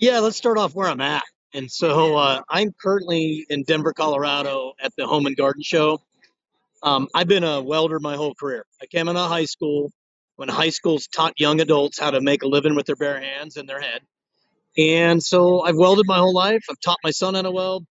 Yeah, let's start off where I'm at. And so uh, I'm currently in Denver, Colorado at the Home and Garden Show. Um, I've been a welder my whole career. I came out of high school when high schools taught young adults how to make a living with their bare hands and their head. And so I've welded my whole life. I've taught my son how to weld.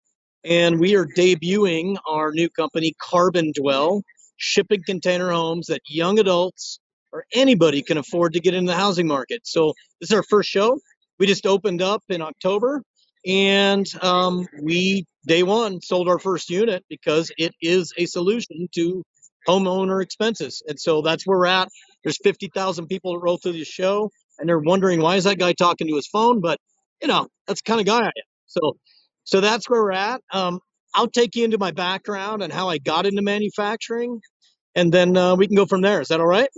And we are debuting our new company, Carbon Dwell, shipping container homes that young adults or anybody can afford to get into the housing market. So this is our first show. We just opened up in October and um, we, day one, sold our first unit because it is a solution to homeowner expenses. And so that's where we're at. There's 50,000 people that roll through the show and they're wondering why is that guy talking to his phone? But you know, that's the kind of guy I am. So, so that's where we're at. Um, I'll take you into my background and how I got into manufacturing, and then uh, we can go from there. Is that all right?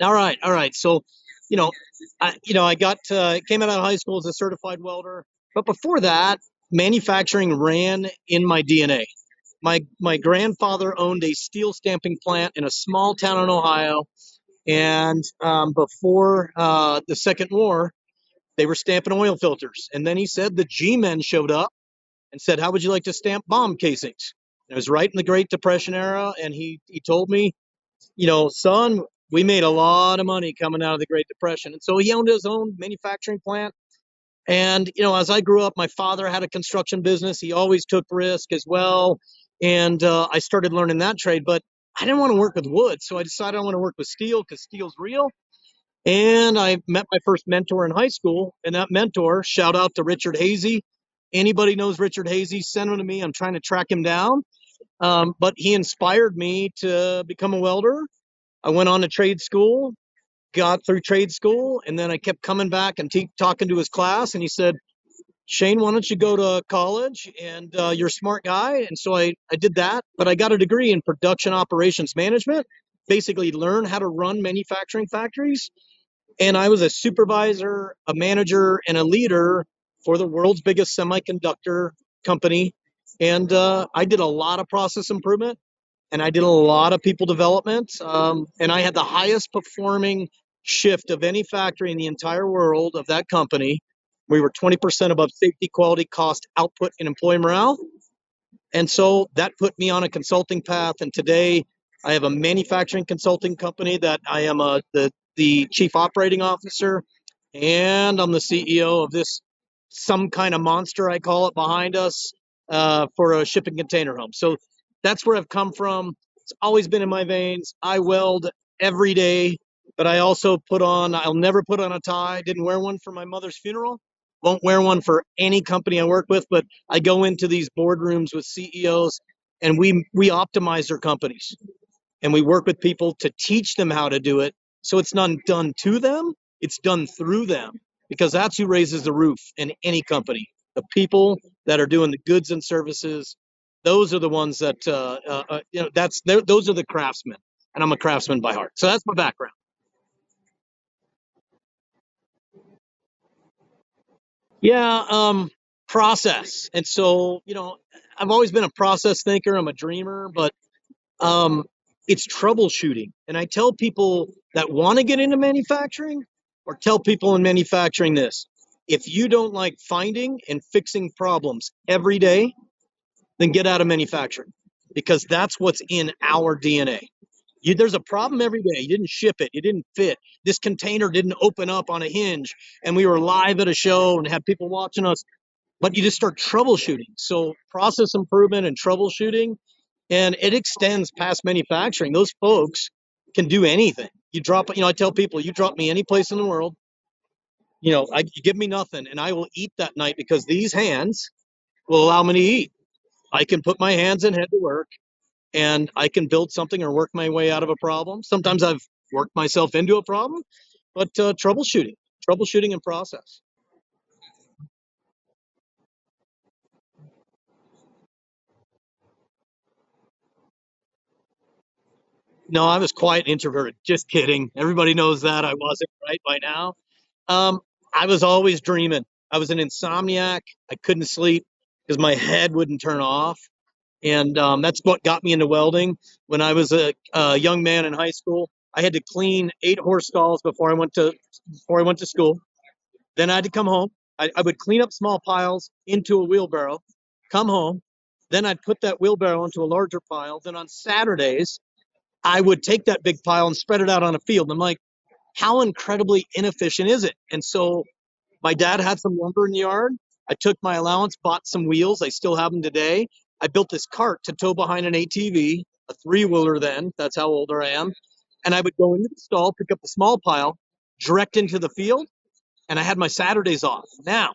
All right, all right. So, you know, I, you know, I got uh, came out of high school as a certified welder, but before that, manufacturing ran in my DNA. My my grandfather owned a steel stamping plant in a small town in Ohio, and um, before uh, the Second War, they were stamping oil filters. And then he said the G men showed up and said, "How would you like to stamp bomb casings?" It was right in the Great Depression era, and he he told me, you know, son, we made a lot of money coming out of the Great Depression, and so he owned his own manufacturing plant. And you know, as I grew up, my father had a construction business. He always took risk as well, and uh, I started learning that trade. But I didn't want to work with wood, so I decided I want to work with steel because steel's real. And I met my first mentor in high school, and that mentor, shout out to Richard Hazy. Anybody knows Richard Hazy, send him to me. I'm trying to track him down. Um, but he inspired me to become a welder. I went on to trade school, got through trade school, and then I kept coming back and te- talking to his class. And he said, Shane, why don't you go to college? And uh, you're a smart guy. And so I, I did that, but I got a degree in production operations management, basically learn how to run manufacturing factories and I was a supervisor, a manager, and a leader for the world's biggest semiconductor company. And uh, I did a lot of process improvement and I did a lot of people development. Um, and I had the highest performing shift of any factory in the entire world of that company. We were 20% above safety, quality, cost, output, and employee morale. And so that put me on a consulting path. And today I have a manufacturing consulting company that I am a, the, the chief operating officer and I'm the CEO of this some kind of monster, I call it, behind us uh, for a shipping container home. So that's where I've come from. It's always been in my veins. I weld every day, but I also put on, I'll never put on a tie. Didn't wear one for my mother's funeral. Won't wear one for any company I work with, but I go into these boardrooms with CEOs and we we optimize their companies and we work with people to teach them how to do it so it's not done to them it's done through them because that's who raises the roof in any company the people that are doing the goods and services those are the ones that uh, uh, uh, you know that's those are the craftsmen and i'm a craftsman by heart. So that's my background. Yeah um process. And so you know i've always been a process thinker i'm a dreamer but um, it's troubleshooting. And I tell people that want to get into manufacturing or tell people in manufacturing this if you don't like finding and fixing problems every day, then get out of manufacturing because that's what's in our DNA. You, there's a problem every day. You didn't ship it. You didn't fit. This container didn't open up on a hinge, and we were live at a show and had people watching us. But you just start troubleshooting. So process improvement and troubleshooting and it extends past manufacturing. Those folks can do anything. You drop, you know, I tell people, you drop me any place in the world, you know, I, you give me nothing, and I will eat that night because these hands will allow me to eat. I can put my hands and head to work, and I can build something or work my way out of a problem. Sometimes I've worked myself into a problem, but uh, troubleshooting, troubleshooting and process. No, I was quite introverted. Just kidding. Everybody knows that I wasn't right by now. Um, I was always dreaming. I was an insomniac. I couldn't sleep because my head wouldn't turn off, and um, that's what got me into welding. When I was a, a young man in high school, I had to clean eight horse stalls before I went to before I went to school. Then I had to come home. I, I would clean up small piles into a wheelbarrow, come home. Then I'd put that wheelbarrow into a larger pile. Then on Saturdays, I would take that big pile and spread it out on a field. I'm like, how incredibly inefficient is it? And so my dad had some lumber in the yard. I took my allowance, bought some wheels. I still have them today. I built this cart to tow behind an ATV, a three wheeler then. That's how older I am. And I would go into the stall, pick up the small pile, direct into the field, and I had my Saturdays off. Now,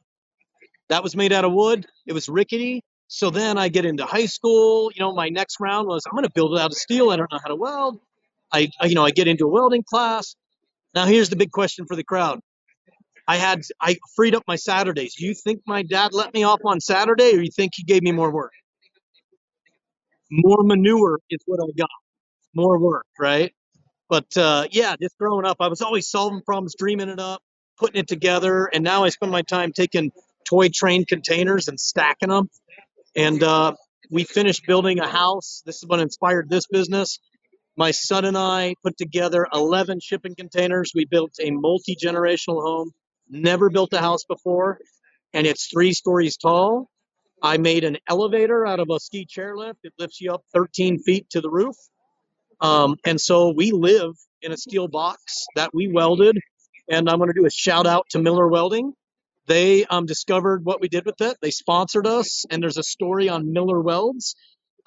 that was made out of wood. It was rickety. So then I get into high school. You know, my next round was I'm going to build it out of steel. I don't know how to weld. I, I, you know, I get into a welding class. Now here's the big question for the crowd. I had I freed up my Saturdays. Do you think my dad let me off on Saturday, or you think he gave me more work? More manure is what I got. More work, right? But uh, yeah, just growing up, I was always solving problems, dreaming it up, putting it together, and now I spend my time taking toy train containers and stacking them. And uh, we finished building a house. This is what inspired this business. My son and I put together 11 shipping containers. We built a multi generational home, never built a house before, and it's three stories tall. I made an elevator out of a ski chairlift. It lifts you up 13 feet to the roof. Um, and so we live in a steel box that we welded. And I'm going to do a shout out to Miller Welding. They um, discovered what we did with it. They sponsored us, and there's a story on Miller Welds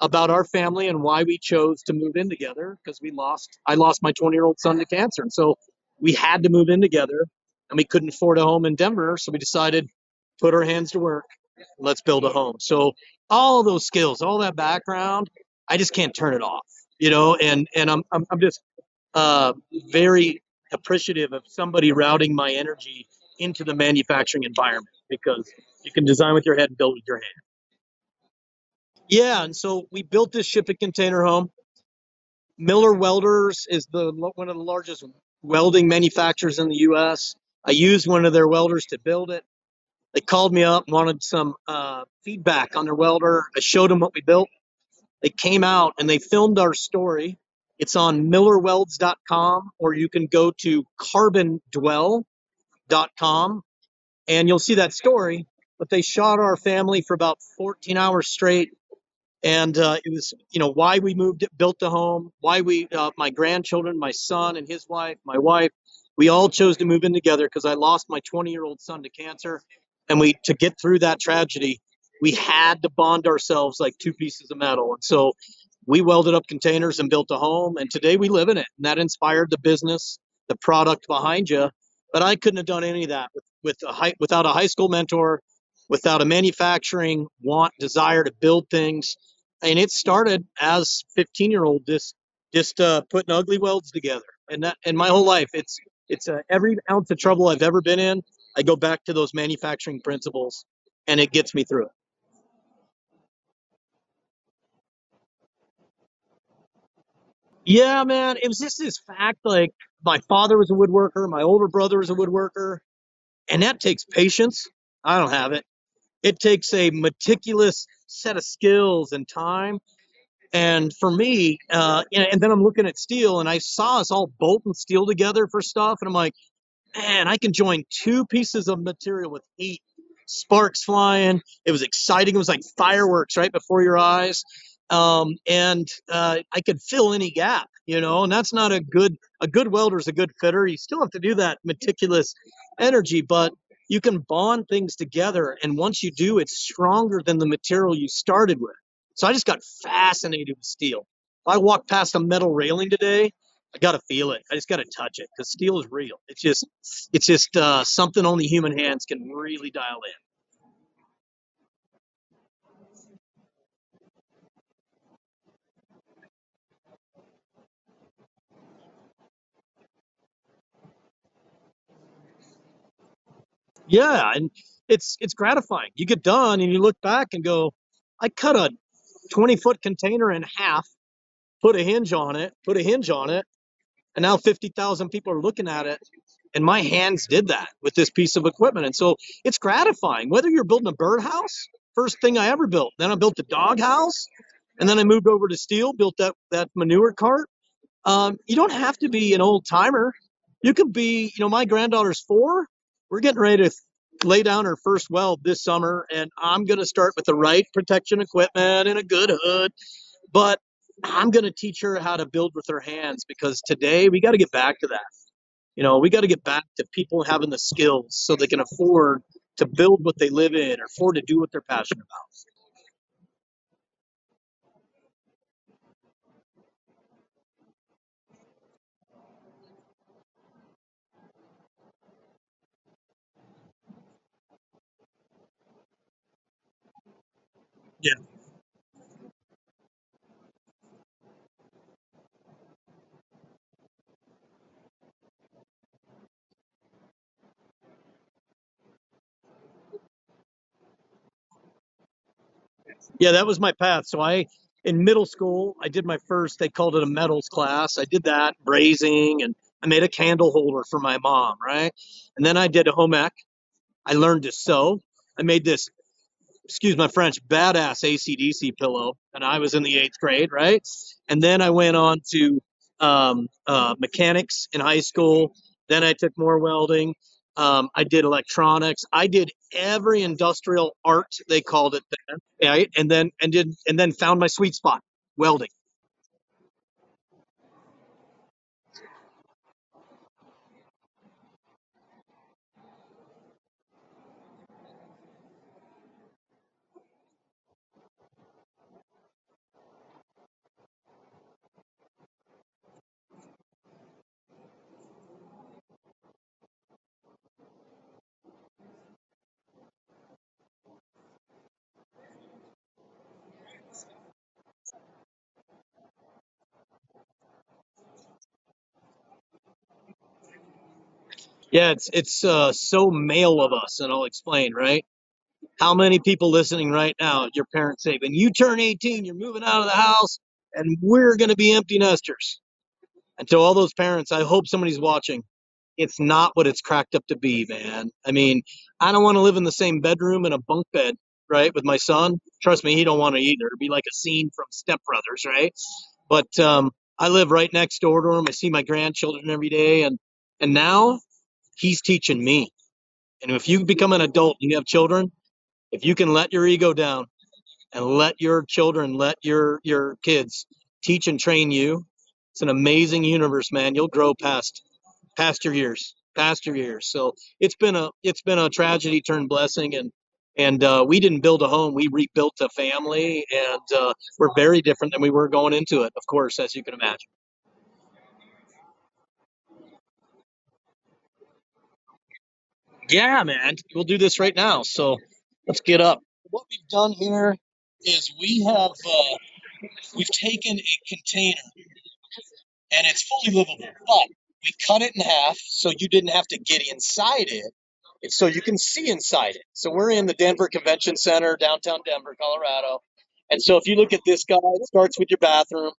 about our family and why we chose to move in together because we lost. I lost my 20 year old son to cancer, and so we had to move in together, and we couldn't afford a home in Denver, so we decided put our hands to work. Let's build a home. So all those skills, all that background, I just can't turn it off, you know. And and I'm I'm, I'm just uh, very appreciative of somebody routing my energy into the manufacturing environment because you can design with your head and build with your hand. Yeah, and so we built this shipping container home. Miller Welders is the one of the largest welding manufacturers in the U.S. I used one of their welders to build it. They called me up, wanted some uh, feedback on their welder. I showed them what we built. They came out and they filmed our story. It's on millerwelds.com, or you can go to carbondwell.com and you'll see that story. But they shot our family for about 14 hours straight and uh, it was you know why we moved built the home why we uh, my grandchildren my son and his wife my wife we all chose to move in together because i lost my 20 year old son to cancer. And we to get through that tragedy we had to bond ourselves like two pieces of metal. And so we welded up containers and built a home and today we live in it. And that inspired the business the product behind you but i couldn't have done any of that with, with a high, without a high school mentor without a manufacturing want desire to build things. And it started as 15 year old just just uh, putting ugly welds together. And that and my whole life it's it's uh, every ounce of trouble i've ever been in i go back to those manufacturing principles and it gets me through it. Yeah man it was just this fact like my father was a woodworker my older brother was a woodworker and that takes patience. I don't have it. It takes a meticulous set of skills and time And for me, uh, and then I'm looking at steel, and I saw us all bolt and steel together for stuff, and I'm like, man, I can join two pieces of material with eight sparks flying. It was exciting. It was like fireworks right before your eyes, um, and uh, I could fill any gap, you know. And that's not a good a good welder's a good fitter. You still have to do that meticulous energy, but you can bond things together, and once you do, it's stronger than the material you started with. So I just got fascinated with steel. If I walk past a metal railing today, I got to feel it. I just got to touch it because steel is real. It's just, it's just uh, something only human hands can really dial in. Yeah, and it's it's gratifying. You get done and you look back and go, I cut a 20 foot container in half, put a hinge on it, put a hinge on it, and now 50,000 people are looking at it. And my hands did that with this piece of equipment. And so it's gratifying. Whether you're building a birdhouse, first thing I ever built, then I built a dog house, and then I moved over to steel, built that, that manure cart. Um, you don't have to be an old timer. You could be, you know, my granddaughter's four. we're getting ready to lay down her first weld this summer, and I'm going to start with the right protection equipment and a good hood. But I'm going to teach her how to build with her hands because today we got to get back to that. You know, we got to get back to people having the skills so they can afford to build what they live in or afford to do what they're passionate about. Yeah. Yeah, that was my path. So I, in middle school, I did my first, they called it a metals class. I did that, brazing, and I made a candle holder for my mom, right? And then I did a home ec. I learned to sew. I made this excuse my French, badass ACDC pillow, and I was in the eighth grade, right? And then I went on to um, uh, mechanics in high school. Then I took more welding. Um, I did electronics. I did every industrial art they called it then, right? And then and did and then found my sweet spot, welding. Yeah, it's it's uh, so male of us, and I'll explain, right? How many people listening right now, your parents say, when you turn 18, you're moving out of the house and we're going to be empty nesters. And to all those parents, I hope somebody's watching. It's not what it's cracked up to be, man. I mean, I don't want to live in the same bedroom in a bunk bed, right, with my son. Trust me, he don't want to either. It'd be like a scene from Step Brothers, right? But um, I live right next door to him. I see my grandchildren every day, and and now he's teaching me. And if you become an adult and you have children, if you can let your ego down and let your children, let your your kids teach and train you, it's an amazing universe, man. You'll grow past past your years, past your years. So it's been a it's been a tragedy turned blessing, and and uh, we didn't build a home, we rebuilt a family, and uh, we're very different than we were going into it, of course, as you can imagine. Yeah, man, we'll do this right now. So let's get up. What we've done here is we have uh, we've taken a container and it's fully livable, but we cut it in half so you didn't have to get inside it. So you can see inside it. So we're in the Denver Convention Center, downtown Denver, Colorado. And so if you look at this guy, it starts with your bathroom.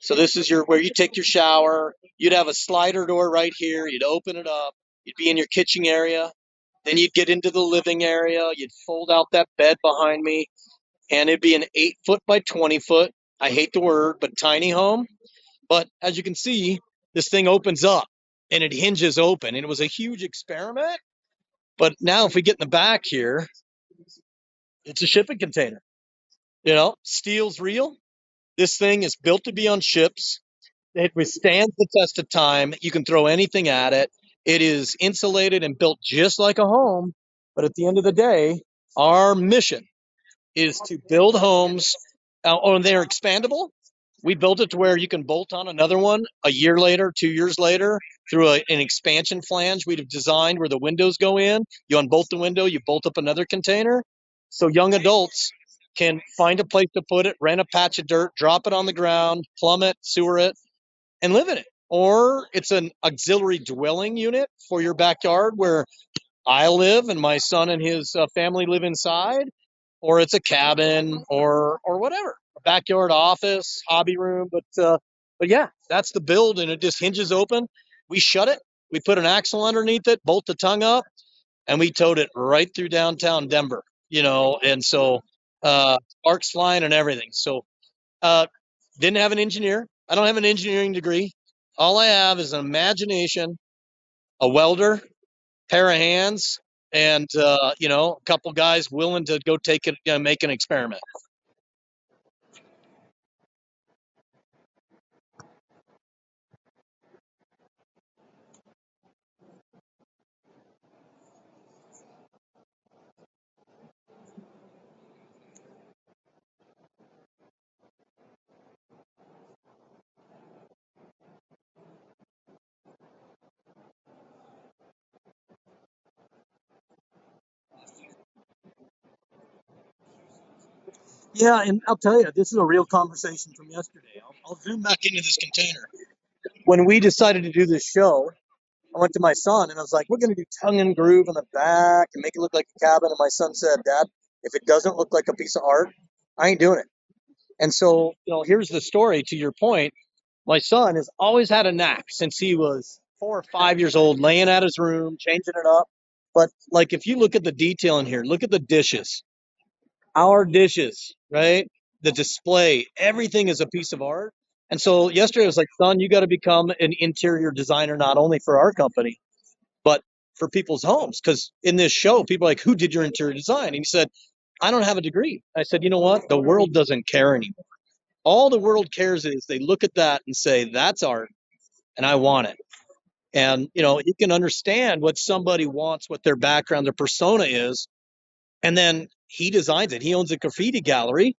So this is your where you take your shower. You'd have a slider door right here. You'd open it up. You'd be in your kitchen area. Then you'd get into the living area. You'd fold out that bed behind me, and it'd be an eight foot by 20 foot. I hate the word, but tiny home. But as you can see, this thing opens up and it hinges open. And it was a huge experiment. But now, if we get in the back here, it's a shipping container. You know, steel's real. This thing is built to be on ships. It withstands the test of time. You can throw anything at it. It is insulated and built just like a home. But at the end of the day, our mission is to build homes. Uh, oh, and they're expandable. We built it to where you can bolt on another one a year later, two years later, through a, an expansion flange we'd have designed where the windows go in. You unbolt the window, you bolt up another container. So young adults can find a place to put it, rent a patch of dirt, drop it on the ground, plumb it, sewer it, and live in it. Or it's an auxiliary dwelling unit for your backyard where I live and my son and his uh, family live inside, or it's a cabin or or whatever, a backyard office, hobby room. But uh, but yeah, that's the build, and it just hinges open. We shut it. We put an axle underneath it, bolt the tongue up, and we towed it right through downtown Denver. You know, and so uh, sparks flying and everything. So uh, didn't have an engineer. I don't have an engineering degree. All I have is an imagination, a welder, pair of hands, and uh, you know, a couple guys willing to go take it, you know, make an experiment. Yeah, and I'll tell you, this is a real conversation from yesterday. I'll, I'll zoom back into this container. When we decided to do this show, I went to my son and I was like, "We're going to do tongue and groove in the back and make it look like a cabin." And my son said, "Dad, if it doesn't look like a piece of art, I ain't doing it." And so, you know, here's the story. To your point, my son has always had a knack since he was four or five years old, laying out his room, changing it up. But like, if you look at the detail in here, look at the dishes our dishes, right? The display, everything is a piece of art. And so yesterday I was like, son, you got to become an interior designer, not only for our company, but for people's homes. Because in this show, people are like, who did your interior design? And he said, I don't have a degree. I said, you know what? The world doesn't care anymore. All the world cares is they look at that and say, that's art and I want it. And, you know, you can understand what somebody wants, what their background, their persona is. And then he designs it. He owns a graffiti gallery,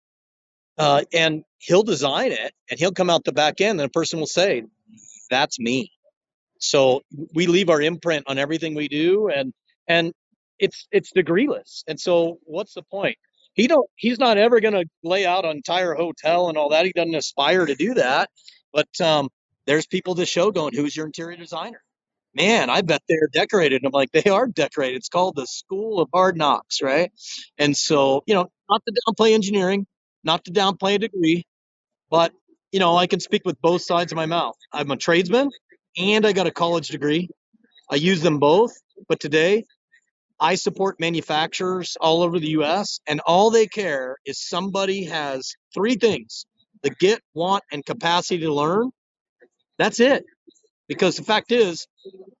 uh, and he'll design it, and he'll come out the back end, and a person will say, "That's me." So we leave our imprint on everything we do, and and it's it's degreeless. And so, what's the point? He don't. He's not ever going to lay out an entire hotel and all that. He doesn't aspire to do that. But um, there's people to show going, "Who's your interior designer?" Man, I bet they're decorated. And I'm like, they are decorated. It's called the School of Hard Knocks, right? And so, you know, not to downplay engineering, not to downplay a degree, but you know, I can speak with both sides of my mouth. I'm a tradesman and I got a college degree. I use them both, but today I support manufacturers all over the US and all they care is somebody has three things: the get, want, and capacity to learn. That's it. Because the fact is,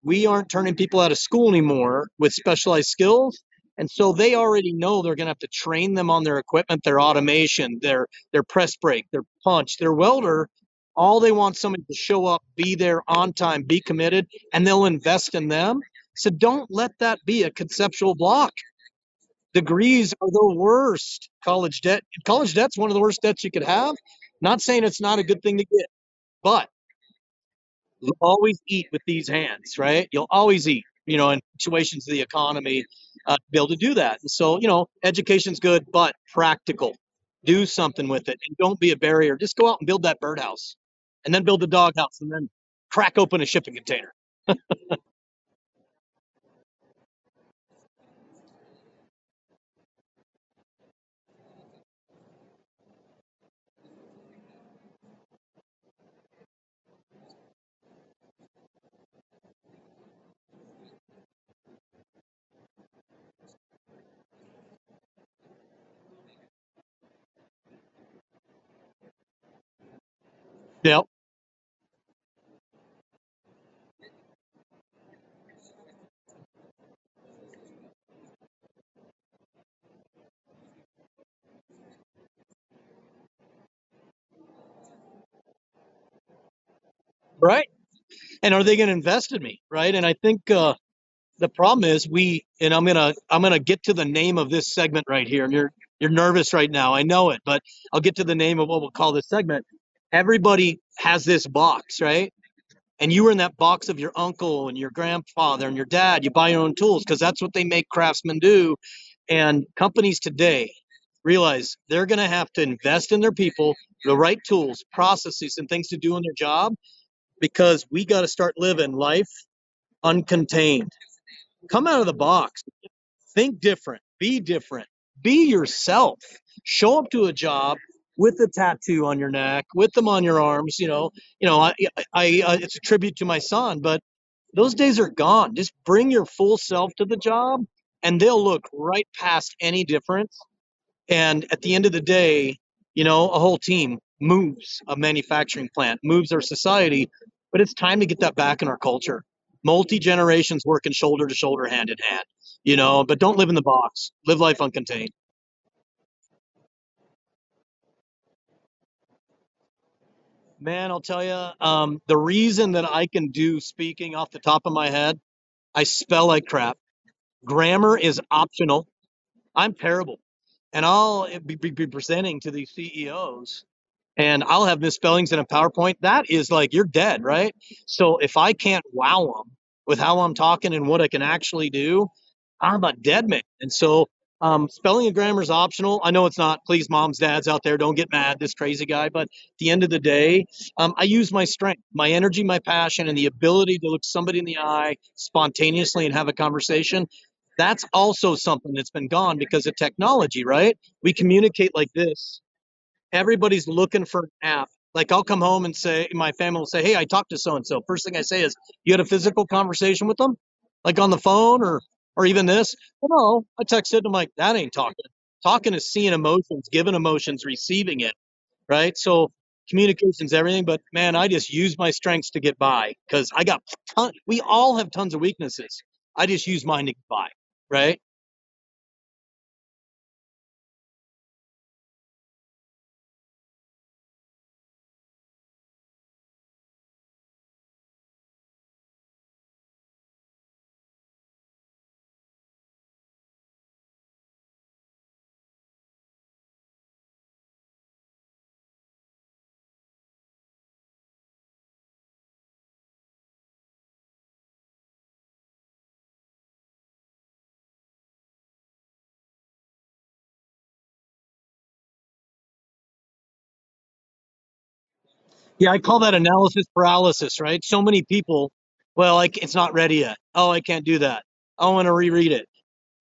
we aren't turning people out of school anymore with specialized skills. And so they already know they're going to have to train them on their equipment, their automation, their their press brake, their punch, their welder. All they want somebody to show up, be there on time, be committed, and they'll invest in them. So don't let that be a conceptual block. Degrees are the worst. College debt, college debt's one of the worst debts you could have. Not saying it's not a good thing to get, but You'll always eat with these hands, right? You'll always eat, you know, in situations of the economy, uh, be able to do that. And so, you know, education's good, but practical. Do something with it and don't be a barrier. Just go out and build that birdhouse and then build the doghouse and then crack open a shipping container. Yep. Right. And are they going to invest in me? Right. And I think, uh, the problem is we and i'm gonna i'm gonna get to the name of this segment right here and you're you're nervous right now i know it but i'll get to the name of what we'll call this segment everybody has this box right? And you were in that box of your uncle and your grandfather and your dad. You buy your own tools because that's what they make craftsmen do. And companies today realize they're going to have to invest in their people the right tools processes and things to do in their job because we got to start living life uncontained. Come out of the box. Think different. Be different. Be yourself. Show up to a job with the tattoo on your neck with them on your arms you know you know i, I uh, it's a tribute to my son but those days are gone just bring your full self to the job and they'll look right past any difference and at the end of the day you know a whole team moves a manufacturing plant moves our society but it's time to get that back in our culture multi generations working shoulder to shoulder, hand in hand. You know, but don't live in the box. Live life uncontained. Man, I'll tell you, um, the reason that I can do speaking off the top of my head, I spell like crap. Grammar is optional. I'm terrible. And I'll be, be, be presenting to these CEOs and I'll have misspellings in a PowerPoint. That is like, you're dead, right? So if I can't wow them with how I'm talking and what I can actually do, I'm a dead man. And so um, spelling and grammar is optional. I know it's not. Please, moms, dads out there, don't get mad, this crazy guy. But at the end of the day, um, I use my strength, my energy, my passion, and the ability to look somebody in the eye spontaneously and have a conversation. That's also something that's been gone because of technology, right? We communicate like this. Everybody's looking for an app. Like I'll come home and say, my family will say, Hey, I talked to so and so. First thing I say is, You had a physical conversation with them? Like on the phone or or even this? No, I texted. I'm like, that ain't talking. Talking is seeing emotions, giving emotions, receiving it, right? So communication's everything. But man, I just use my strengths to get by because I got ton. We all have tons of weaknesses. I just use mine to get by, right? Yeah, I call that analysis paralysis, right? So many people, well, like it's not ready yet. Oh, I can't do that. I want to reread it,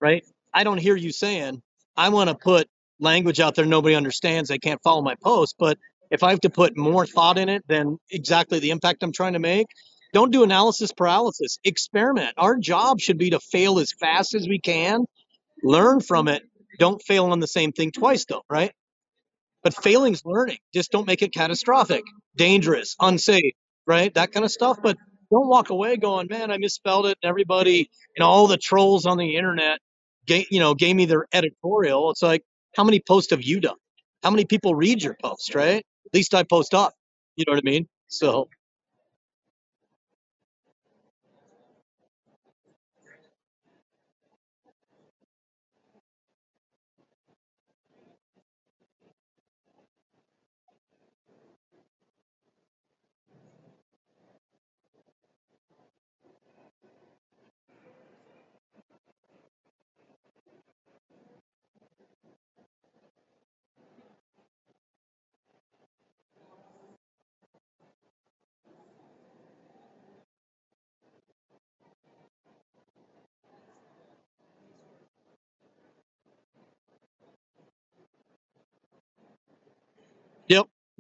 right? I don't hear you saying, I want to put language out there nobody understands. They can't follow my post. But if I have to put more thought in it than exactly the impact I'm trying to make, don't do analysis paralysis. Experiment. Our job should be to fail as fast as we can, learn from it. Don't fail on the same thing twice, though, right? But failing's learning. Just don't make it catastrophic, dangerous, unsafe, right? That kind of stuff. But don't walk away going, man, I misspelled it. And everybody, know, all the trolls on the internet, gave, you know, gave me their editorial. It's like, how many posts have you done? How many people read your post, right? At least I post up. You know what I mean? So,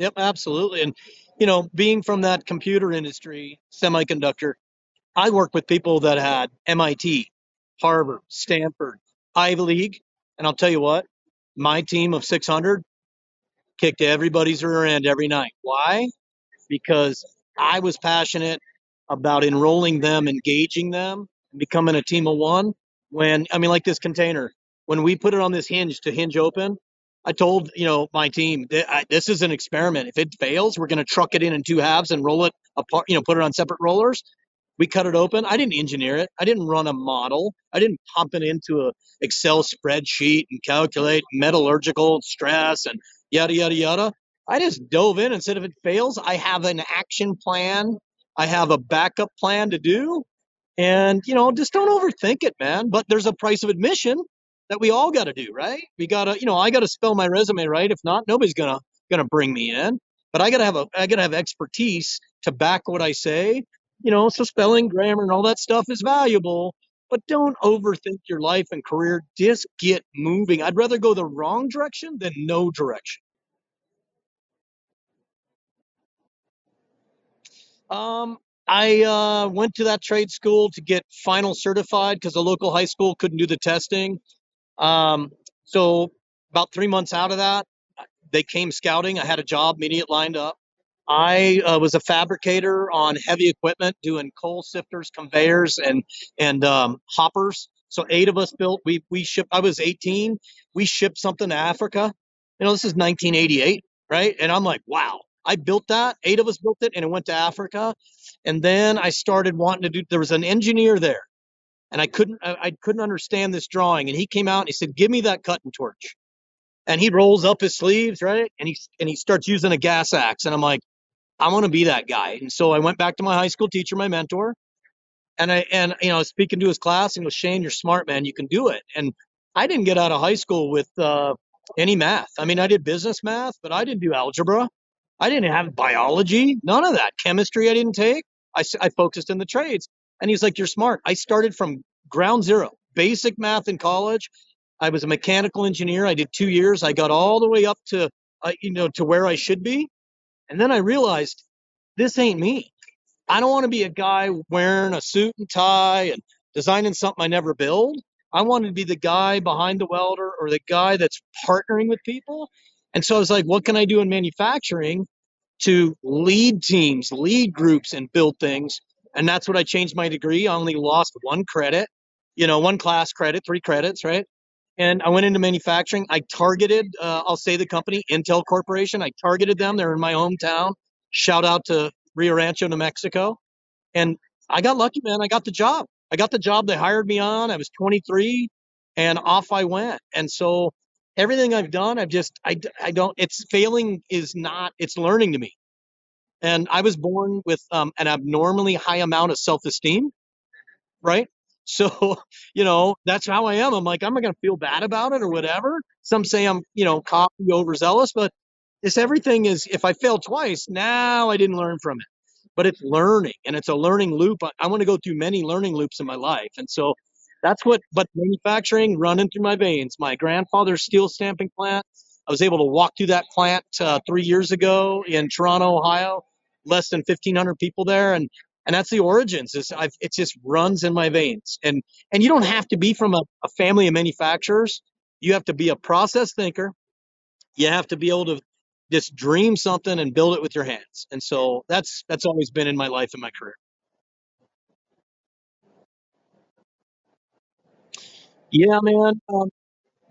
yep, absolutely. And, you know, being from that computer industry, semiconductor, I worked with people that had MIT, Harvard, Stanford, Ivy League, and I'll tell you what, my team of 600 kicked everybody's rear end every night. Why? Because I was passionate about enrolling them, engaging them, becoming a team of one. When I mean, like this container, when we put it on this hinge to hinge open, I told you know my team this is an experiment. If it fails, we're going to truck it in in two halves and roll it apart. You know, put it on separate rollers we cut it open. I didn't engineer it. I didn't run a model. I didn't pump it into a Excel spreadsheet and calculate metallurgical stress and yada yada yada. I just dove in and said if it fails, I have an action plan. I have a backup plan to do. And you know, just don't overthink it, man. But there's a price of admission that we all got to do, right? We got to, you know, I got to spell my resume right. If not, nobody's gonna gonna bring me in. But I gotta have a, I gotta have expertise to back what I say you know, so spelling, grammar, and all that stuff is valuable, but don't overthink your life and career. Just get moving. I'd rather go the wrong direction than no direction. Um, I uh, went to that trade school to get final certified because the local high school couldn't do the testing. Um, so about three months out of that, they came scouting. I had a job immediate lined up. I uh, was a fabricator on heavy equipment, doing coal sifters, conveyors, and and um, hoppers. So eight of us built. We we shipped. I was 18. We shipped something to Africa. You know, this is 1988, right? And I'm like, wow, I built that. Eight of us built it, and it went to Africa. And then I started wanting to do. There was an engineer there, and I couldn't. I, I couldn't understand this drawing. And he came out and he said, "Give me that cutting torch." And he rolls up his sleeves, right? And he and he starts using a gas axe. And I'm like I want to be that guy. And so I went back to my high school teacher, my mentor, and I and you know speaking to his class and goes, Shane, you're smart, man. You can do it. And I didn't get out of high school with uh, any math. I mean, I did business math, but I didn't do algebra. I didn't have biology, none of that. Chemistry, I didn't take. I, I focused in the trades. And he's like, You're smart. I started from ground zero, basic math in college. I was a mechanical engineer. I did two years. I got all the way up to, uh, you know, to where I should be. And then I realized this ain't me. I don't want to be a guy wearing a suit and tie and designing something I never build. I want to be the guy behind the welder or the guy that's partnering with people. And so I was like, what can I do in manufacturing to lead teams, lead groups, and build things? And that's what I changed my degree. I only lost one credit, you know, one class credit, three credits, right? And I went into manufacturing. I targeted, uh, I'll say the company, Intel Corporation. I targeted them. They're in my hometown. Shout out to Rio Rancho, New Mexico. And I got lucky, man. I got the job. I got the job they hired me on. I was 23 and off I went. And so everything I've done, I've just, I, I don't, it's failing is not, it's learning to me. And I was born with um, an abnormally high amount of self esteem, right? So, you know, that's how I am. I'm like, I'm not going to feel bad about it or whatever. Some say I'm, you know, cocky, overzealous, but it's everything is if I fail twice, now I didn't learn from it. But it's learning and it's a learning loop. I, I want to go through many learning loops in my life. And so that's what, but manufacturing running through my veins. My grandfather's steel stamping plant. I was able to walk through that plant uh, three years ago in Toronto, Ohio. Less than 1,500 people there, and and that's the origins. Is I've, it just runs in my veins, and and you don't have to be from a, a family of manufacturers. You have to be a process thinker. You have to be able to just dream something and build it with your hands. And so that's that's always been in my life and my career. Yeah, man. Um,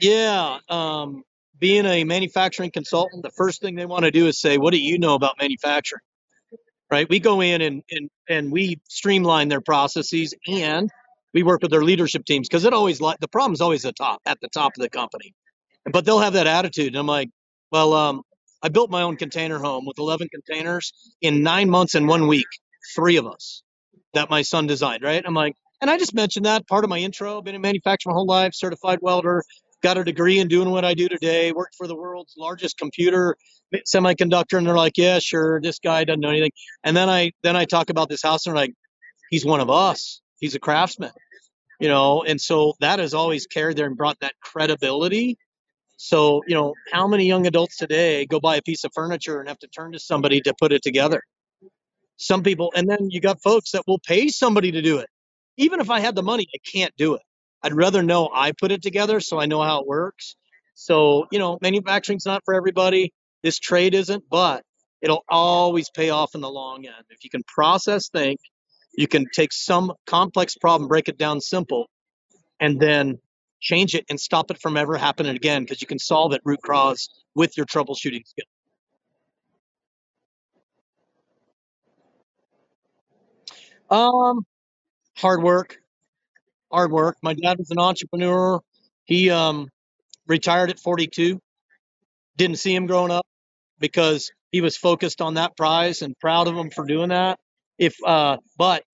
yeah. Um, being a manufacturing consultant, the first thing they want to do is say, "What do you know about manufacturing?" Right? We go in and and and we streamline their processes and we work with their leadership teams because it always the problem's always the top at the top of the company. But they'll have that attitude. And I'm like, well, um, I built my own container home with 11 containers in nine months and one week, three of us that my son designed, right? I'm like, and I just mentioned that part of my intro, been in manufacturing my whole life, certified welder, got a degree in doing what I do today, worked for the world's largest computer semiconductor. And they're like, yeah, sure. This guy doesn't know anything. And then I, then I talk about this house and they're like, he's one of us. He's a craftsman, you know? And so that has always carried there and brought that credibility so, you know, how many young adults today go buy a piece of furniture and have to turn to somebody to put it together? Some people, and then you got folks that will pay somebody to do it. Even if I had the money, I can't do it. I'd rather know I put it together so I know how it works. So, you know, manufacturing's not for everybody. This trade isn't, but it'll always pay off in the long end. If you can process think, you can take some complex problem, break it down simple, and then change it and stop it from ever happening again because you can solve it root cause with your troubleshooting skill. Um, hard work, hard work. My dad was an entrepreneur. He um, retired at 42. Didn't see him growing up because he was focused on that prize and proud of him for doing that. If uh, but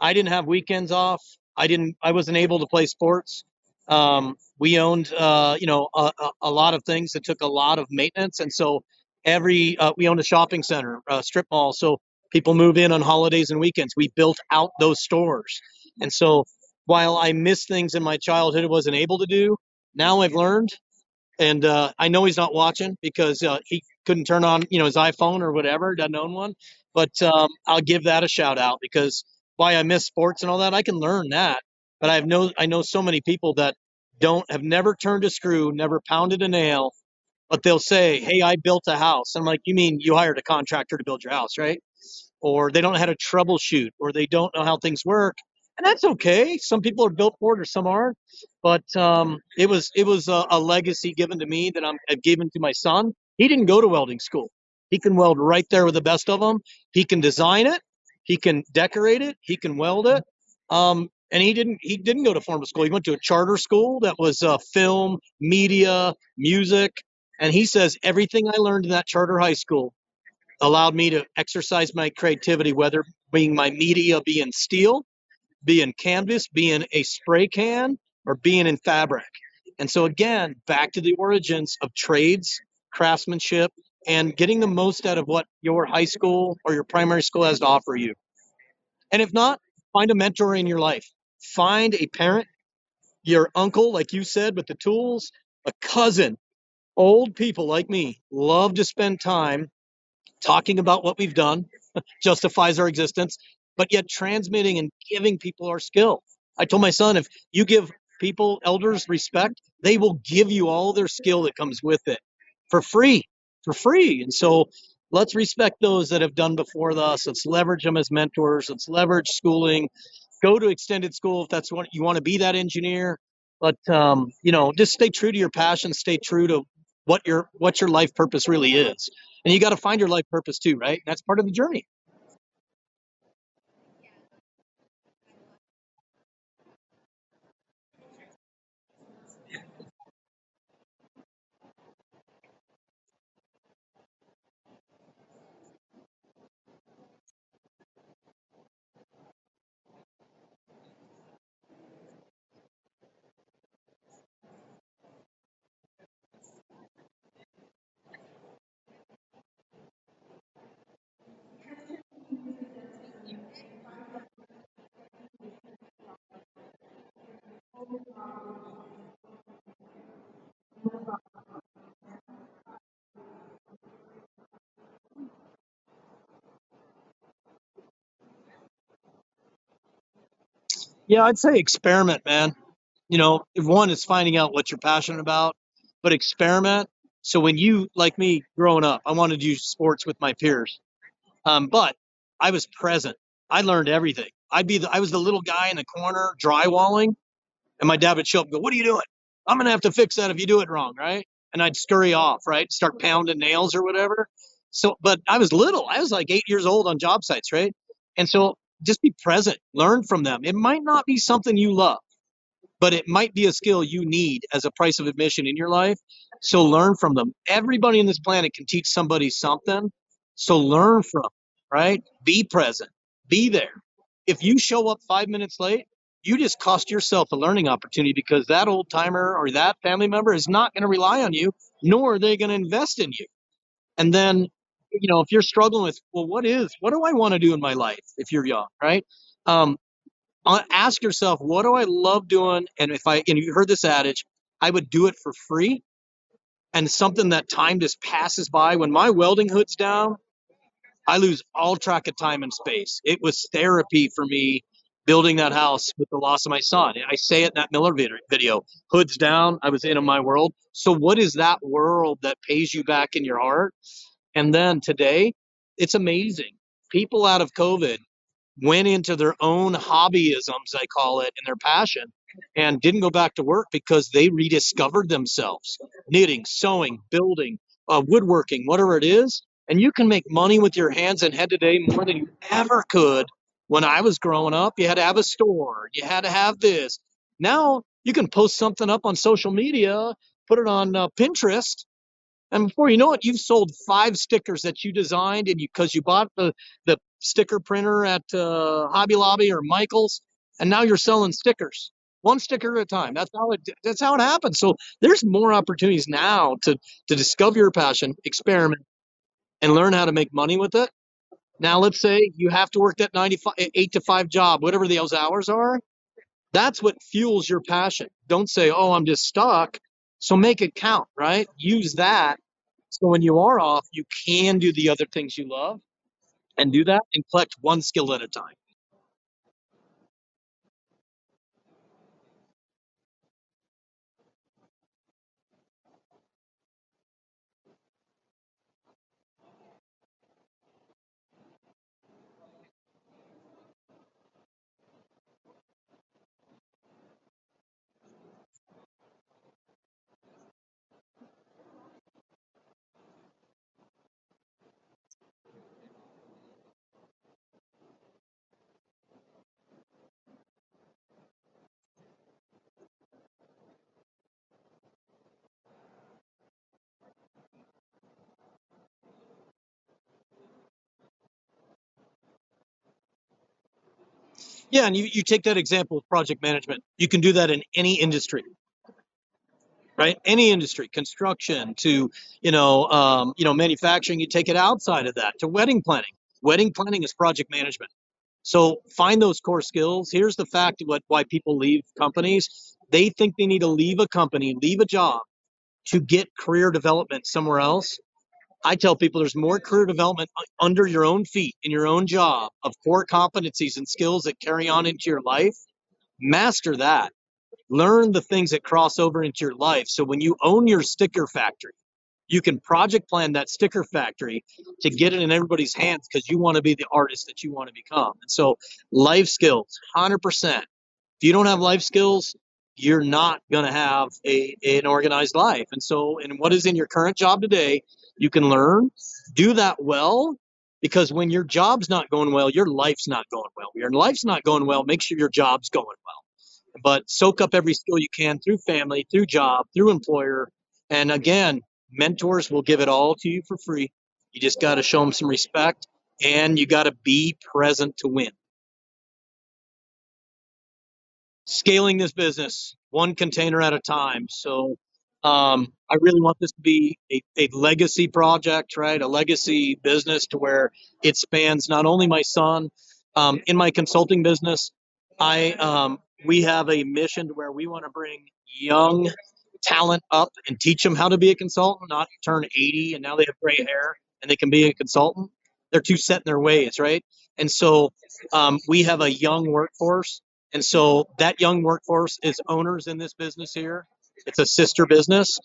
I didn't have weekends off. I didn't. I wasn't able to play sports. Um, we owned, uh, you know, a, a, lot of things that took a lot of maintenance, and so every uh, we owned a shopping center, a strip mall, so people move in on holidays and weekends. We built out those stores, and so while I missed things in my childhood I wasn't able to do, now I've learned, and uh, I know he's not watching because uh, he couldn't turn on, you know, his iPhone or whatever, doesn't own one, but um, I'll give that a shout out because why I miss sports and all that, I can learn that but I have no I know so many people that don't have never turned a screw, never pounded a nail, but they'll say, "Hey, I built a house." I'm like, "You mean you hired a contractor to build your house, right?" Or they don't know how to troubleshoot, or they don't know how things work, and that's okay. Some people are built for it, or some aren't. But um, it was it was a, a legacy given to me that I'm, I've given to my son. He didn't go to welding school. He can weld right there with the best of them. He can design it. He can decorate it. He can weld it. Um, and he didn't he didn't go to formal school. He went to a charter school that was uh, film, media, music, and he says everything I learned in that charter high school allowed me to exercise my creativity, whether being my media being steel, being canvas, being a spray can, or being in fabric. And so again, back to the origins of trades, craftsmanship, and getting the most out of what your high school or your primary school has to offer you. And if not, find a mentor in your life. Find a parent, your uncle, like you said, with the tools, a cousin. Old people like me love to spend time talking about what we've done, justifies our existence, but yet transmitting and giving people our skill. I told my son, if you give people, elders, respect, they will give you all their skill that comes with it for free, for free. And so let's respect those that have done before us. Let's leverage them as mentors. Let's leverage schooling. Go to extended school if that's what you want to be that engineer. But um, you know, just stay true to your passion. Stay true to what your what your life purpose really is, and you got to find your life purpose too, right? That's part of the journey. Yeah, I'd say experiment, man. You know, if one is finding out what you're passionate about, but experiment. So when you, like me, growing up, I wanted to do sports with my peers, um, but I was present. I learned everything. I'd be the, I was the little guy in the corner drywalling, and my dad would show up and go, "What are you doing? I'm gonna have to fix that if you do it wrong, right?" And I'd scurry off, right? Start pounding nails or whatever. So, but I was little. I was like eight years old on job sites, right? And so just be present, learn from them. It might not be something you love but it might be a skill you need as a price of admission in your life. So learn from them. Everybody on this planet can teach somebody something. So learn from, them, right? Be present, be there. If you show up five minutes late, you just cost yourself a learning opportunity because that old timer or that family member is not going to rely on you, nor are they going to invest in you. And then, you know, if you're struggling with, well, what is, what do I want to do in my life if you're young, right? Um, ask yourself, what do I love doing? And if I, and you heard this adage, I would do it for free. And something that time just passes by. When my welding hood's down, I lose all track of time and space. It was therapy for me building that house with the loss of my son. I say it in that Miller video. Hood's down. I was in my world. So what is that world that pays you back in your heart? And then today, it's amazing. People out of COVID went into their own hobbyisms, I call it, and their passion, and didn't go back to work because they rediscovered themselves knitting, sewing, building, uh, woodworking, whatever it is. And you can make money with your hands and head today more than you ever could when I was growing up. You had to have a store, you had to have this. Now you can post something up on social media, put it on uh, Pinterest, and before you know it, you've sold five stickers that you designed, and you because you bought the the sticker printer at uh, Hobby Lobby or Michaels, and now you're selling stickers, one sticker at a time. That's how it that's how it happens. So there's more opportunities now to to discover your passion, experiment, and learn how to make money with it. Now, let's say you have to work that 95, eight to five job, whatever those hours are. That's what fuels your passion. Don't say, "Oh, I'm just stuck." So make it count, right? Use that so when you are off, you can do the other things you love and do that and collect one skill at a time. Yeah, and you, you take that example of project management. You can do that in any industry, right? Any industry, construction to you know um, you know manufacturing. You take it outside of that to wedding planning. Wedding planning is project management. So find those core skills. Here's the fact what why people leave companies. They think they need to leave a company, leave a job to get career development somewhere else. I tell people there's more career development under your own feet in your own job of core competencies and skills that carry on into your life. Master that. Learn the things that cross over into your life. So when you own your sticker factory, you can project plan that sticker factory to get it in everybody's hands because you want to be the artist that you want to become. And so, life skills, 100%. If you don't have life skills, you're not going to have a, an organized life. And so, and what is in your current job today, you can learn, do that well, because when your job's not going well, your life's not going well. Your life's not going well, make sure your job's going well but soak up every skill you can through family, through job, through employer. And again, mentors will give it all to you for free. You just got to show them some respect and you got to be present to win. Scaling this business one container at a time. So um, I really want this to be a, a legacy project, right? A legacy business to where it spans not only my son um, in my consulting business. I um, we have a mission to where we want to bring young talent up and teach them how to be a consultant, not turn 80 and now they have gray hair and they can be a consultant. They're too set in their ways, right? And so um, we have a young workforce. And so that young workforce is owners in this business here. It's a sister business.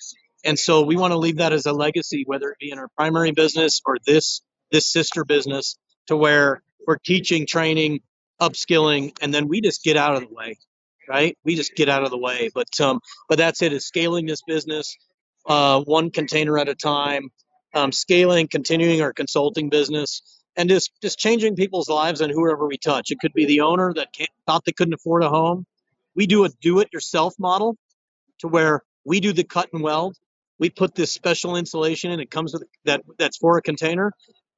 And so we want to leave that as a legacy, whether it be in our primary business or this this sister business, to where we're teaching, training, upskilling, and then we just get out of the way, right? We just get out of the way. But um, but that's it. Is scaling this business uh, one container at a time, um, scaling, continuing our consulting business, and just just changing people's lives and whoever we touch. It could be the owner that thought they couldn't afford a home. We do a do-it-yourself model to where we do the cut and weld. We put this special insulation in. It comes with that that's for a container,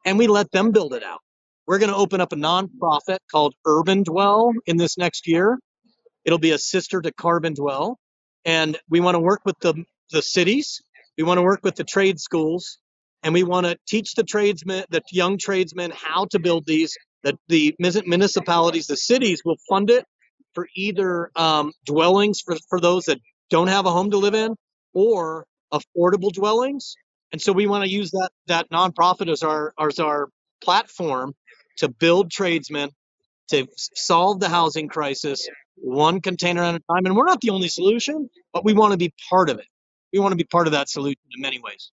and we let them build it out. We're going to open up a nonprofit called Urban Dwell in this next year. It'll be a sister to Carbon Dwell, and we want to work with the the cities. We want to work with the trade schools, and we want to teach the tradesmen, the young tradesmen, how to build these. That the municipalities, the cities, will fund it for either um, dwellings for, for those that don't have a home to live in, or affordable dwellings. And so we want to use that that nonprofit as our as our platform to build tradesmen to solve the housing crisis one container at a time. And we're not the only solution, but we want to be part of it. We want to be part of that solution in many ways.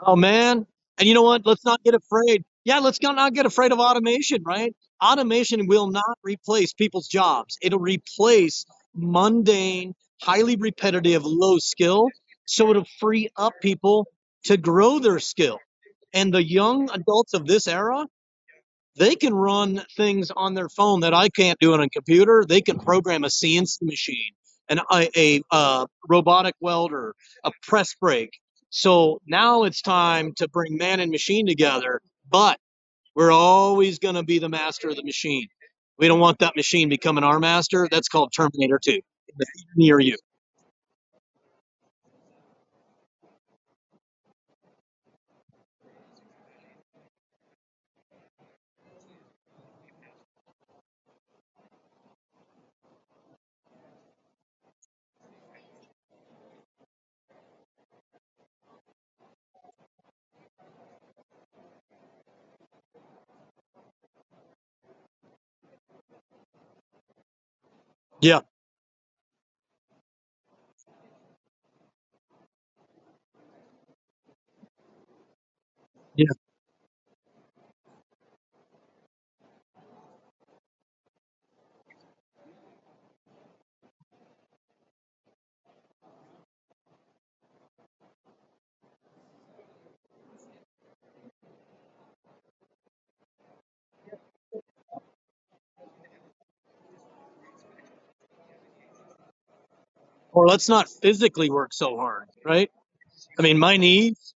Oh man. And you know what? Let's not get afraid. Yeah, let's not get afraid of automation, right? Automation will not replace people's jobs. It'll replace mundane, highly repetitive, low skill. So it'll free up people to grow their skill. And the young adults of this era, they can run things on their phone that I can't do on a computer. They can program a CNC machine, an, a, a, robotic welder, a press brake. So now it's time to bring man and machine together, but we're always going to be the master of the machine. We don't want that machine becoming our master. That's called Terminator 2 near you. Yeah. Or let's not physically work so hard, right? I mean, my knees,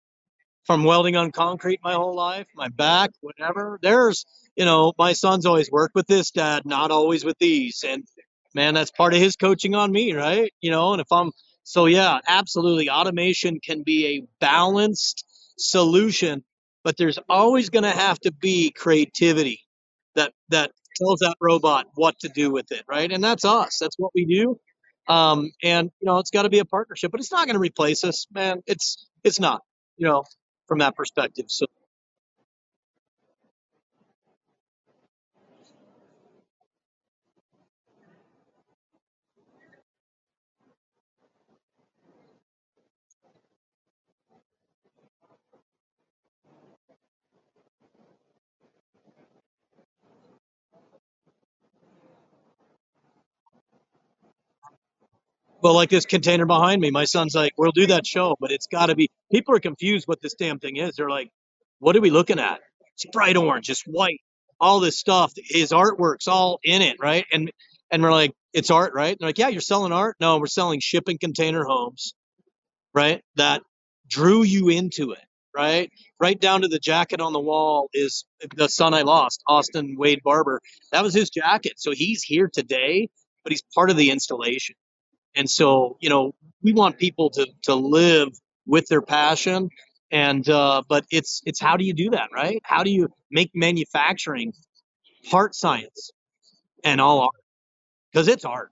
from welding on concrete my whole life, my back, whatever. There's, you know, my son's always worked with this, dad, not always with these. And man, that's part of his coaching on me, right? You know, and if I'm, so yeah, absolutely. Automation can be a balanced solution, but there's always going to have to be creativity that, that tells that robot what to do with it, right? And that's us. That's what we do. Um, and you know, it's got to be a partnership, but it's not going to replace us, man. It's it's not, you know, from that perspective. So Well, like this container behind me, my son's like, "We'll do that show, but it's got to be." People are confused what this damn thing is. They're like, "What are we looking at? It's bright orange, it's white, all this stuff. His artwork's all in it, right?" And and we're like, "It's art, right?" They're like, "Yeah, you're selling art." No, we're selling shipping container homes, right? That drew you into it, right? Right down to the jacket on the wall is the son I lost, Austin Wade Barber. That was his jacket, so he's here today, but he's part of the installation and so, you know, we want people to to live with their passion, and uh, but it's it's how do you do that, right? How do you make manufacturing part science and all art? Because it's art.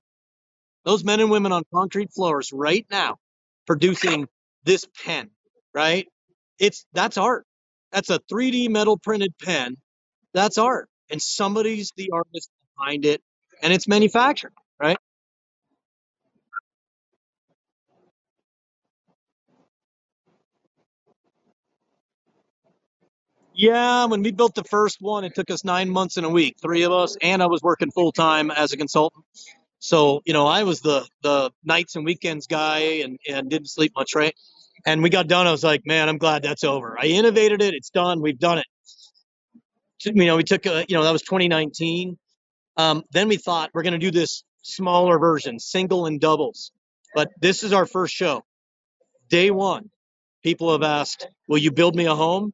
Those men and women on concrete floors right now producing this pen, right? It's that's art. That's a 3D metal printed pen. That's art, and somebody's the artist behind it, and it's manufactured, Yeah, when we built the first one, it took us nine months and a week, three of us, and I was working full time as a consultant. So, you know, I was the the nights and weekends guy and, and didn't sleep much, right? And we got done. I was like, man, I'm glad that's over. I innovated it. It's done. We've done it. You know, we took, a, you know, that was 2019. Um, then we thought we're going to do this smaller version, single and doubles. But this is our first show. Day one, people have asked, will you build me a home?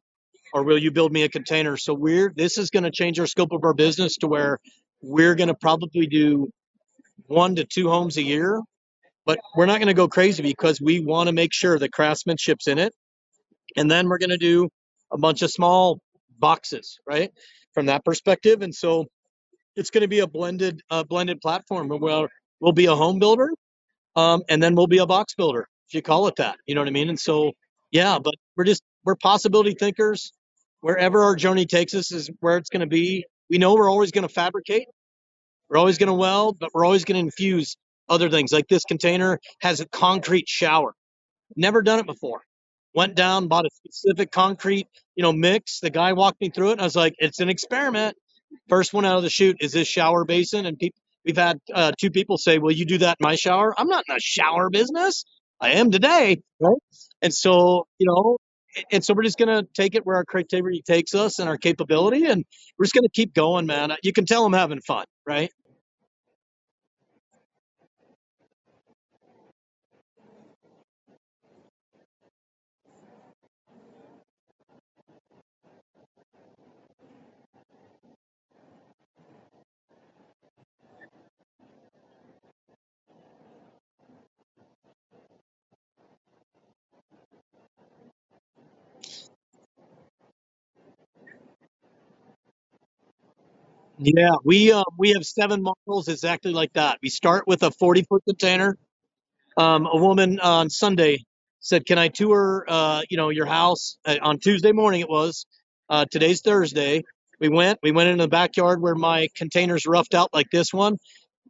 Or will you build me a container? So we're this is going to change our scope of our business to where we're going to probably do one to two homes a year, but we're not going to go crazy because we want to make sure the craftsmanship's in it. And then we're going to do a bunch of small boxes, right? From that perspective, and so it's going to be a blended uh, blended platform where we'll, be a home builder, um, and then we'll be a box builder if you call it that. You know what I mean? And so yeah, but we're just we're possibility thinkers wherever our journey takes us is where it's going to be. We know we're always going to fabricate, we're always going to weld, but we're always going to infuse other things. Like this container has a concrete shower. Never done it before. Went down, bought a specific concrete, you know, mix. The guy walked me through it, and I was like, "It's an experiment." First one out of the chute is this shower basin, and people. We've had uh, two people say, "Will you do that in my shower?" I'm not in a shower business. I am today, right? And so, you know, and so we're just going to take it where our creativity takes us and our capability and we're just going to keep going man. You can tell i'm having fun right yeah we uh, we have seven models exactly like that. We start with a 40 foot container. Um, a woman on sunday said can i tour uh, you know your house? Uh, on tuesday morning it was. Uh, today's thursday. We went we went in the backyard where my containers roughed out like this one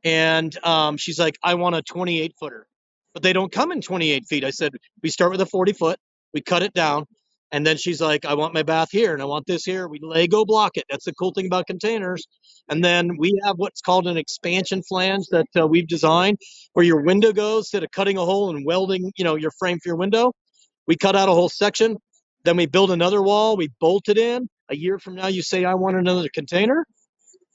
and um, she's like, I want a 28 footer, but they don't come in 28 feet. I said, we start with a 40 foot, we cut it down, and then she's like, I want my bath here and I want this here. We Lego block it. That's the cool thing about containers. And then we have what's called an expansion flange that uh, we've designed, where your window goes instead of cutting a hole and welding, you know, your frame for your window. We cut out a whole section, then we build another wall. We bolt it in. A year from now, you say, I want another container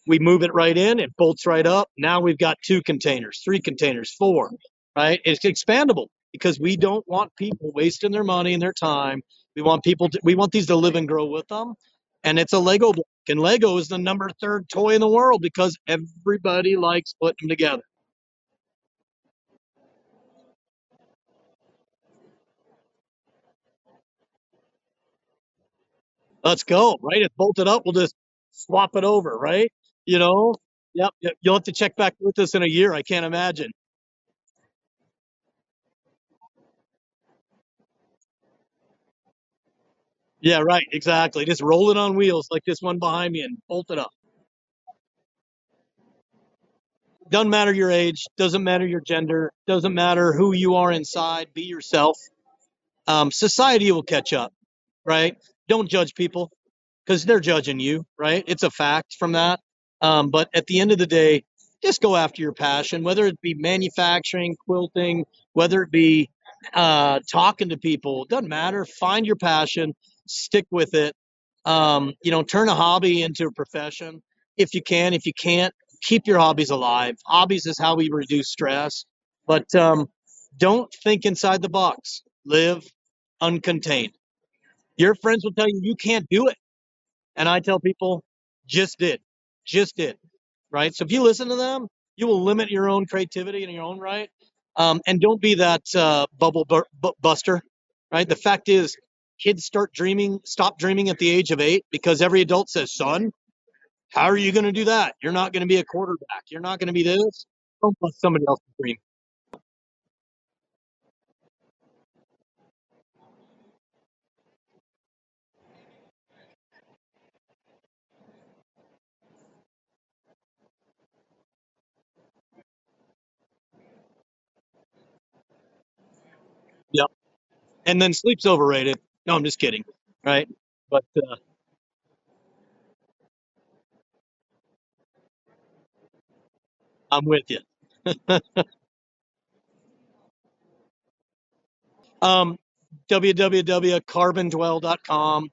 we move it right in, it bolts right up. Now we've got two containers, three containers, four, right? It's expandable because we don't want people wasting their money and their time We want people to, we want these to live and grow with them. And it's a Lego block. And Lego is the number third toy in the world because everybody likes putting them together. Let's go, right? It's bolted up. We'll just swap it over, right? You know? Yep. yep. You'll have to check back with us in a year. I can't imagine. Yeah, right. Exactly. Just roll it on wheels like this one behind me and bolt it up. Doesn't matter your age, doesn't matter your gender, doesn't matter who you are inside, be yourself. Um, society will catch up, right? Don't judge people because they're judging you, right? It's a fact from that. Um, but at the end of the day, just go after your passion, whether it be manufacturing, quilting, whether it be uh, talking to people, doesn't matter. Find your passion, stick with it. Um, you know, turn a hobby into a profession if you can. If you can't, keep your hobbies alive. Hobbies is how we reduce stress, but um, don't think inside the box. Live uncontained. Your friends will tell you you can't do it. And I tell people, just did, just did, right? So if you listen to them, you will limit your own creativity in your own right. Um, and don't be that uh, bubble buster, right? The fact is, kids start dreaming, stop dreaming at the age of eight because every adult says, son, how are you going to do that? You're not going to be a quarterback. You're not going to be this. Don't let somebody else dream. Yep. And then sleep's overrated. No, I'm just kidding, right? But uh, I'm with you. Um, www.carbondwell.com.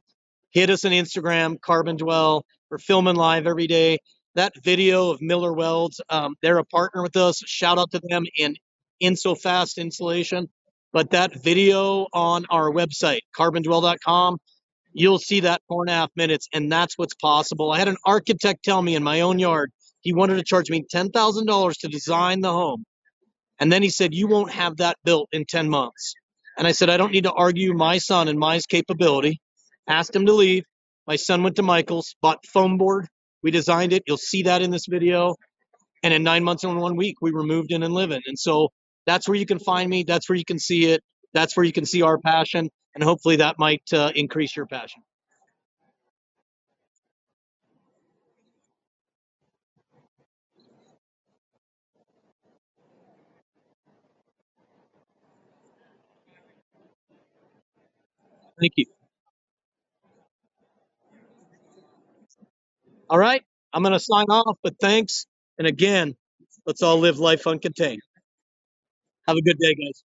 Hit us on Instagram, Carbon Dwell. We're filming live every day. That video of Miller Welds, um, they're a partner with us. Shout out to them in InsoFast installation. But that video on our website, carbondwell.com, you'll see that four and a half minutes, and that's what's possible. I had an architect tell me in my own yard he wanted to charge me $10,000 to design the home. And then he said, You won't have that built in 10 months. And I said, I don't need to argue my son and my capability. Asked him to leave. My son went to Michael's, bought foam board. We designed it. You'll see that in this video. And in nine months and one week, we were moved in and living. And so that's where you can find me. That's where you can see it. That's where you can see our passion. And hopefully that might uh, increase your passion. Thank you. All right. I'm going to sign off, but thanks. And again, let's all live life uncontained. Have a good day, guys.